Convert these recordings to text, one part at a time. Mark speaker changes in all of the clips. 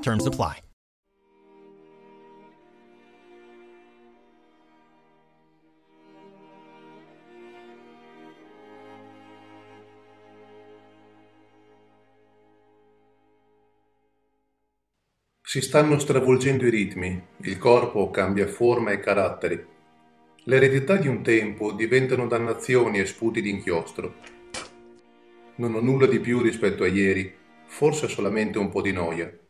Speaker 1: Terms apply.
Speaker 2: Si stanno stravolgendo i ritmi, il corpo cambia forma e caratteri. L'eredità di un tempo diventano dannazioni e sputi d'inchiostro. Non ho nulla di più rispetto a ieri, forse solamente un po' di noia.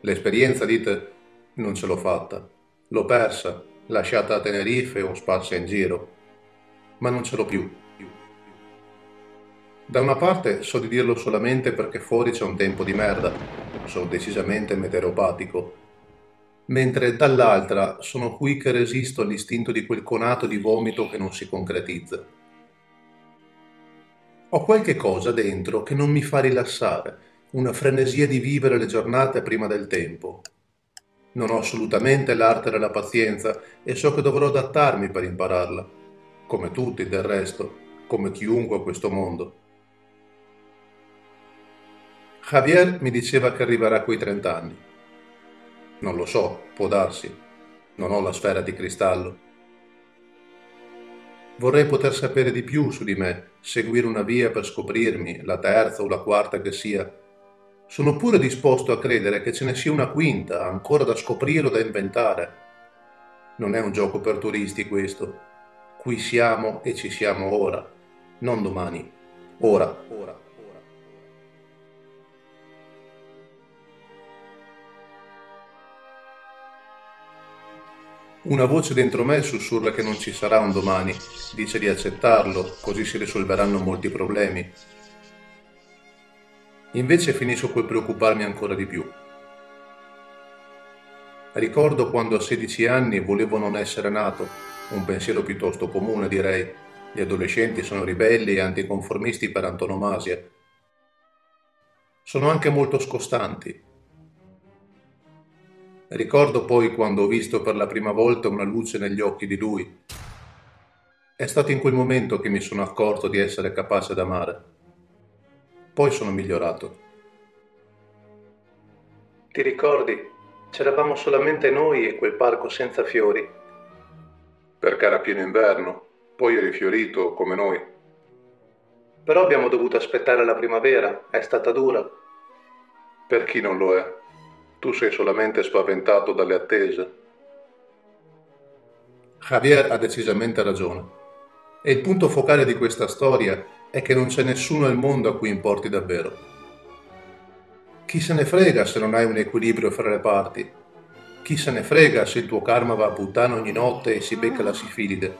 Speaker 2: L'esperienza, dite, non ce l'ho fatta. L'ho persa, lasciata a Tenerife o sparsa in giro. Ma non ce l'ho più. Da una parte so di dirlo solamente perché fuori c'è un tempo di merda, sono decisamente meteoropatico, mentre dall'altra sono qui che resisto all'istinto di quel conato di vomito che non si concretizza. Ho qualche cosa dentro che non mi fa rilassare, una frenesia di vivere le giornate prima del tempo. Non ho assolutamente l'arte della pazienza e so che dovrò adattarmi per impararla, come tutti del resto, come chiunque a questo mondo. Javier mi diceva che arriverà a quei 30 anni. Non lo so, può darsi. Non ho la sfera di cristallo. Vorrei poter sapere di più su di me, seguire una via per scoprirmi, la terza o la quarta che sia. Sono pure disposto a credere che ce ne sia una quinta, ancora da scoprire o da inventare. Non è un gioco per turisti questo. Qui siamo e ci siamo ora, non domani. Ora, ora. Una voce dentro me sussurra che non ci sarà un domani, dice di accettarlo, così si risolveranno molti problemi. Invece finisco col preoccuparmi ancora di più. Ricordo quando a 16 anni volevo non essere nato, un pensiero piuttosto comune direi. Gli adolescenti sono ribelli e anticonformisti per antonomasia. Sono anche molto scostanti, Ricordo poi quando ho visto per la prima volta una luce negli occhi di lui. È stato in quel momento che mi sono accorto di essere capace d'amare. Poi sono migliorato. Ti ricordi? C'eravamo solamente noi e quel parco senza fiori. Perché era pieno inverno, poi eri fiorito come noi. Però abbiamo dovuto aspettare la primavera, è stata dura. Per chi non lo è? Tu sei solamente spaventato dalle attese. Javier ha decisamente ragione. E il punto focale di questa storia è che non c'è nessuno al mondo a cui importi davvero. Chi se ne frega se non hai un equilibrio fra le parti? Chi se ne frega se il tuo karma va a puttana ogni notte e si becca la sifilide?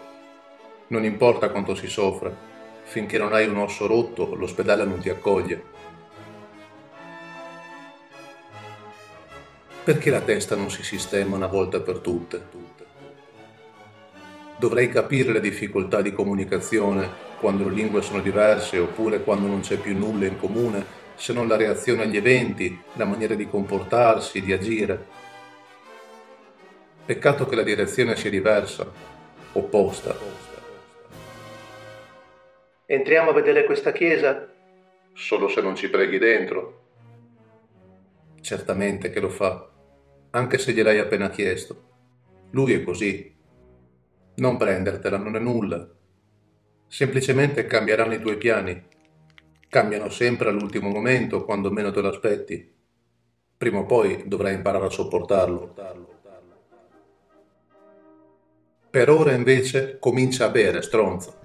Speaker 2: Non importa quanto si soffre, finché non hai un osso rotto l'ospedale non ti accoglie. Perché la testa non si sistema una volta per tutte? Dovrei capire le difficoltà di comunicazione quando le lingue sono diverse oppure quando non c'è più nulla in comune se non la reazione agli eventi, la maniera di comportarsi, di agire. Peccato che la direzione sia diversa, opposta. Entriamo a vedere questa chiesa? Solo se non ci preghi dentro. Certamente che lo fa anche se gliel'hai appena chiesto. Lui è così. Non prendertela, non è nulla. Semplicemente cambieranno i tuoi piani. Cambiano sempre all'ultimo momento, quando meno te lo aspetti. Prima o poi dovrai imparare a sopportarlo. Per ora invece comincia a bere, stronzo.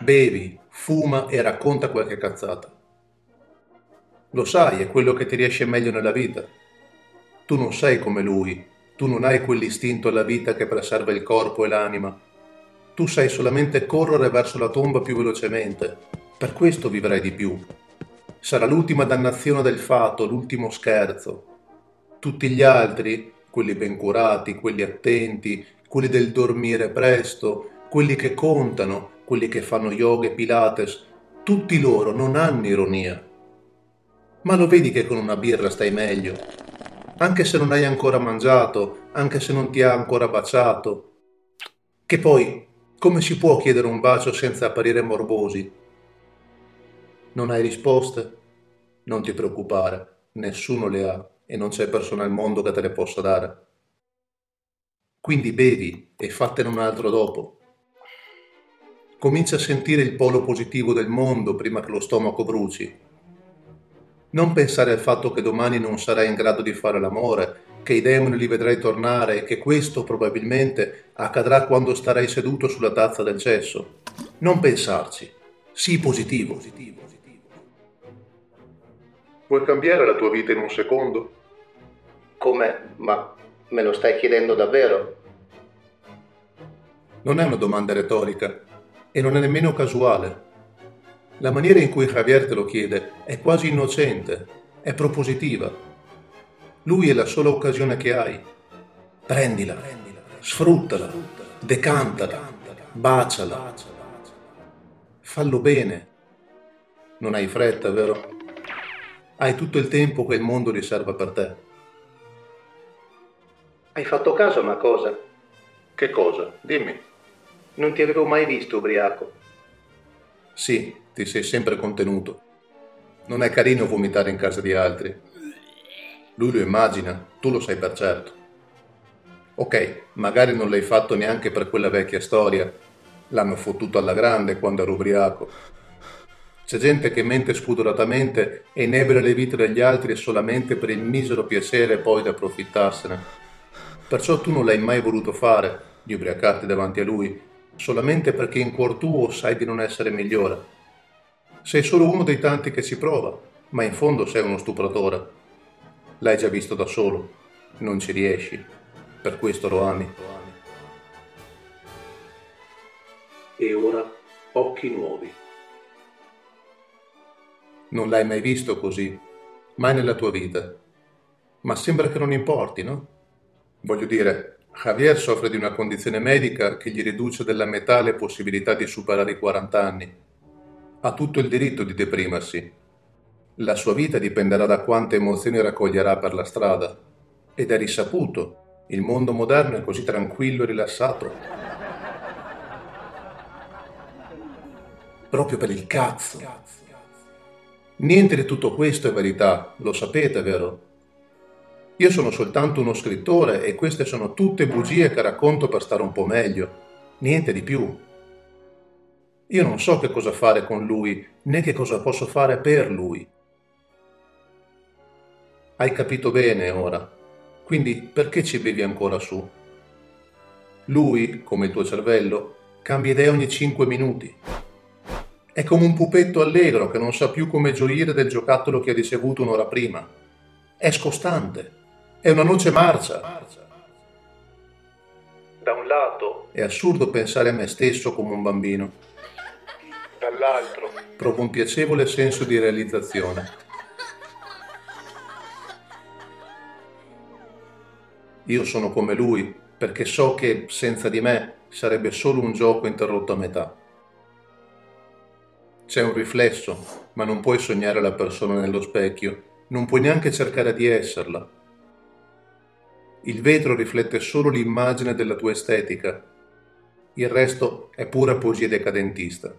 Speaker 2: Bevi, fuma e racconta qualche cazzata. Lo sai, è quello che ti riesce meglio nella vita. Tu non sei come lui, tu non hai quell'istinto alla vita che preserva il corpo e l'anima. Tu sai solamente correre verso la tomba più velocemente. Per questo vivrai di più. Sarà l'ultima dannazione del fato, l'ultimo scherzo. Tutti gli altri, quelli ben curati, quelli attenti, quelli del dormire presto, quelli che contano, quelli che fanno yoga e pilates, tutti loro non hanno ironia. Ma lo vedi che con una birra stai meglio, anche se non hai ancora mangiato, anche se non ti ha ancora baciato. Che poi, come si può chiedere un bacio senza apparire morbosi? Non hai risposte? Non ti preoccupare, nessuno le ha e non c'è persona al mondo che te le possa dare. Quindi bevi e fattene un altro dopo. Comincia a sentire il polo positivo del mondo prima che lo stomaco bruci. Non pensare al fatto che domani non sarai in grado di fare l'amore, che i demoni li vedrai tornare e che questo probabilmente accadrà quando starai seduto sulla tazza del cesso. Non pensarci. Sii positivo. Vuoi cambiare la tua vita in un secondo?
Speaker 3: Come? Ma me lo stai chiedendo davvero?
Speaker 2: Non è una domanda retorica e non è nemmeno casuale. La maniera in cui Javier te lo chiede è quasi innocente, è propositiva. Lui è la sola occasione che hai. Prendila, sfruttala, decantala, baciala. Fallo bene. Non hai fretta, vero? Hai tutto il tempo che il mondo riserva per te.
Speaker 3: Hai fatto caso a una cosa?
Speaker 2: Che cosa? Dimmi.
Speaker 3: Non ti avevo mai visto ubriaco.
Speaker 2: Sì, ti sei sempre contenuto. Non è carino vomitare in casa di altri. Lui lo immagina, tu lo sai per certo. Ok, magari non l'hai fatto neanche per quella vecchia storia. L'hanno fottuto alla grande quando ero ubriaco. C'è gente che mente spudoratamente e inebra le vite degli altri solamente per il misero piacere poi di approfittarsene. Perciò tu non l'hai mai voluto fare, di ubriacarti davanti a lui, solamente perché in cuor tuo sai di non essere migliore. Sei solo uno dei tanti che ci prova, ma in fondo sei uno stupratore. L'hai già visto da solo, non ci riesci, per questo lo ami. E ora occhi nuovi. Non l'hai mai visto così, mai nella tua vita. Ma sembra che non importi, no? Voglio dire, Javier soffre di una condizione medica che gli riduce della metà le possibilità di superare i 40 anni. Ha tutto il diritto di deprimersi. La sua vita dipenderà da quante emozioni raccoglierà per la strada. Ed è risaputo, il mondo moderno è così tranquillo e rilassato. Proprio per il cazzo. Niente di tutto questo è verità, lo sapete, vero? Io sono soltanto uno scrittore e queste sono tutte bugie che racconto per stare un po' meglio, niente di più. Io non so che cosa fare con lui, né che cosa posso fare per lui. Hai capito bene ora, quindi perché ci bevi ancora su? Lui, come il tuo cervello, cambia idea ogni cinque minuti. È come un pupetto allegro che non sa più come gioire del giocattolo che ha ricevuto un'ora prima. È scostante è una noce marcia. Da un lato è assurdo pensare a me stesso come un bambino. Dall'altro provo un piacevole senso di realizzazione. Io sono come lui perché so che senza di me sarebbe solo un gioco interrotto a metà. C'è un riflesso, ma non puoi sognare la persona nello specchio, non puoi neanche cercare di esserla il vetro riflette solo l'immagine della tua estetica. Il resto è pura poesia decadentista.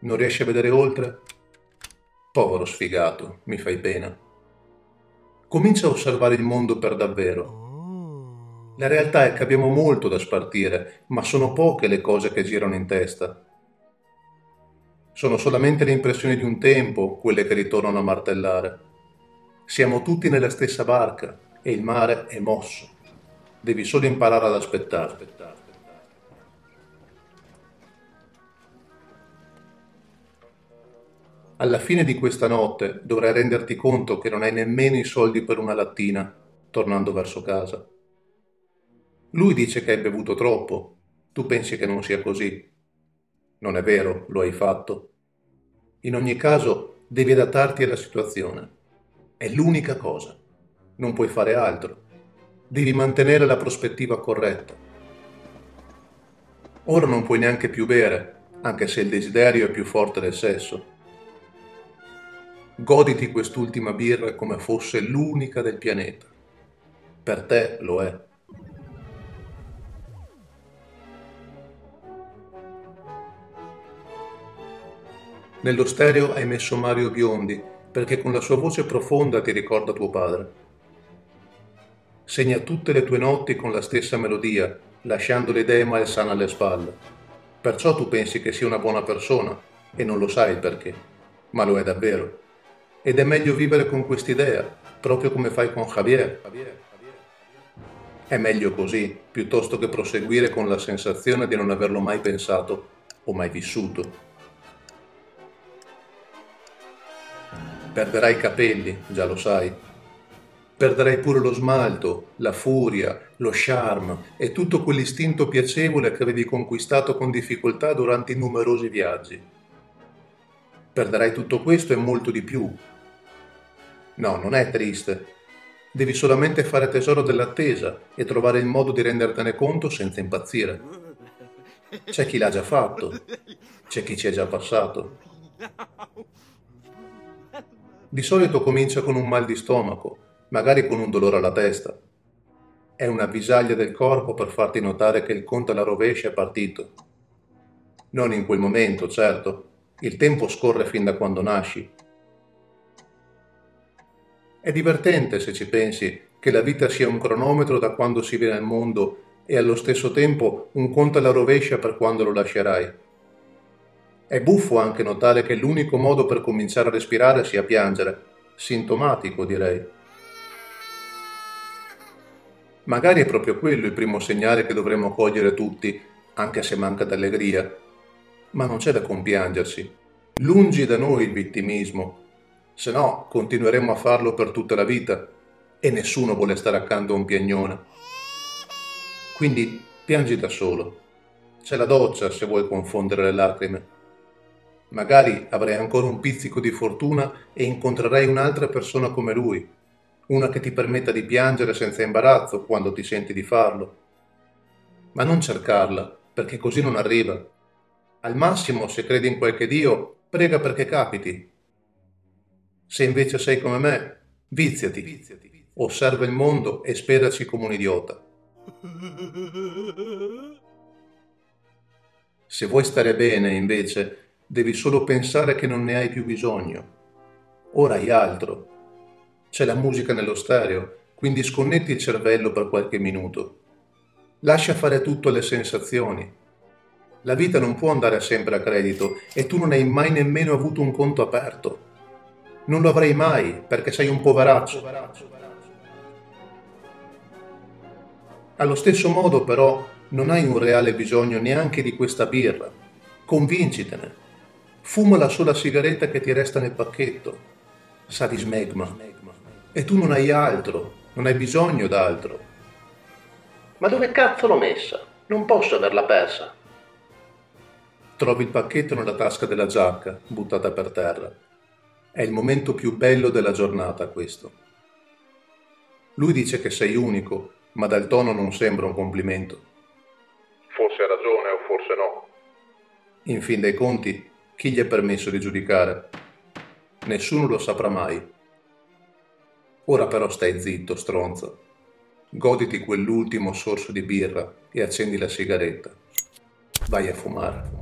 Speaker 2: Non riesci a vedere oltre? Povero sfigato, mi fai pena. Comincia a osservare il mondo per davvero. La realtà è che abbiamo molto da spartire, ma sono poche le cose che girano in testa. Sono solamente le impressioni di un tempo quelle che ritornano a martellare. Siamo tutti nella stessa barca, e il mare è mosso. Devi solo imparare ad aspettare. Alla fine di questa notte dovrai renderti conto che non hai nemmeno i soldi per una lattina, tornando verso casa. Lui dice che hai bevuto troppo, tu pensi che non sia così. Non è vero, lo hai fatto. In ogni caso, devi adattarti alla situazione. È l'unica cosa. Non puoi fare altro. Devi mantenere la prospettiva corretta. Ora non puoi neanche più bere, anche se il desiderio è più forte del sesso. Goditi quest'ultima birra come fosse l'unica del pianeta. Per te lo è. Nello stereo hai messo Mario Biondi perché con la sua voce profonda ti ricorda tuo padre. Segna tutte le tue notti con la stessa melodia, lasciando le idee malsane alle spalle. Perciò tu pensi che sia una buona persona e non lo sai il perché, ma lo è davvero. Ed è meglio vivere con quest'idea, proprio come fai con Javier. È meglio così, piuttosto che proseguire con la sensazione di non averlo mai pensato o mai vissuto. Perderai i capelli, già lo sai. Perderai pure lo smalto, la furia, lo charme e tutto quell'istinto piacevole che avevi conquistato con difficoltà durante i numerosi viaggi. Perderai tutto questo e molto di più. No, non è triste. Devi solamente fare tesoro dell'attesa e trovare il modo di rendertene conto senza impazzire. C'è chi l'ha già fatto, c'è chi ci è già passato. Di solito comincia con un mal di stomaco, magari con un dolore alla testa. È una visaglia del corpo per farti notare che il conto alla rovescia è partito. Non in quel momento, certo. Il tempo scorre fin da quando nasci. È divertente, se ci pensi, che la vita sia un cronometro da quando si viene al mondo e allo stesso tempo un conto alla rovescia per quando lo lascerai. È buffo anche notare che l'unico modo per cominciare a respirare sia piangere. Sintomatico, direi. Magari è proprio quello il primo segnale che dovremmo cogliere tutti, anche se manca d'allegria. Ma non c'è da compiangersi. Lungi da noi il vittimismo. Se no, continueremo a farlo per tutta la vita e nessuno vuole stare accanto a un piagnone. Quindi piangi da solo. C'è la doccia se vuoi confondere le lacrime. Magari avrai ancora un pizzico di fortuna e incontrerai un'altra persona come lui, una che ti permetta di piangere senza imbarazzo quando ti senti di farlo. Ma non cercarla, perché così non arriva. Al massimo, se credi in qualche Dio, prega perché capiti. Se invece sei come me, viziati, osserva il mondo e speraci come un idiota. Se vuoi stare bene, invece, devi solo pensare che non ne hai più bisogno. Ora hai altro. C'è la musica nello stereo, quindi sconnetti il cervello per qualche minuto. Lascia fare tutto alle sensazioni. La vita non può andare sempre a credito e tu non hai mai nemmeno avuto un conto aperto. Non lo avrai mai perché sei un poveraccio. Allo stesso modo però non hai un reale bisogno neanche di questa birra. Convincitene. Fuma la sola sigaretta che ti resta nel pacchetto. Sa di smegma. E tu non hai altro, non hai bisogno d'altro.
Speaker 3: Ma dove cazzo l'ho messa? Non posso averla persa.
Speaker 2: Trovi il pacchetto nella tasca della giacca, buttata per terra. È il momento più bello della giornata questo. Lui dice che sei unico, ma dal tono non sembra un complimento.
Speaker 4: Forse ha ragione o forse no.
Speaker 2: In fin dei conti, chi gli è permesso di giudicare? Nessuno lo saprà mai. Ora però stai zitto, stronzo. Goditi quell'ultimo sorso di birra e accendi la sigaretta. Vai a fumare.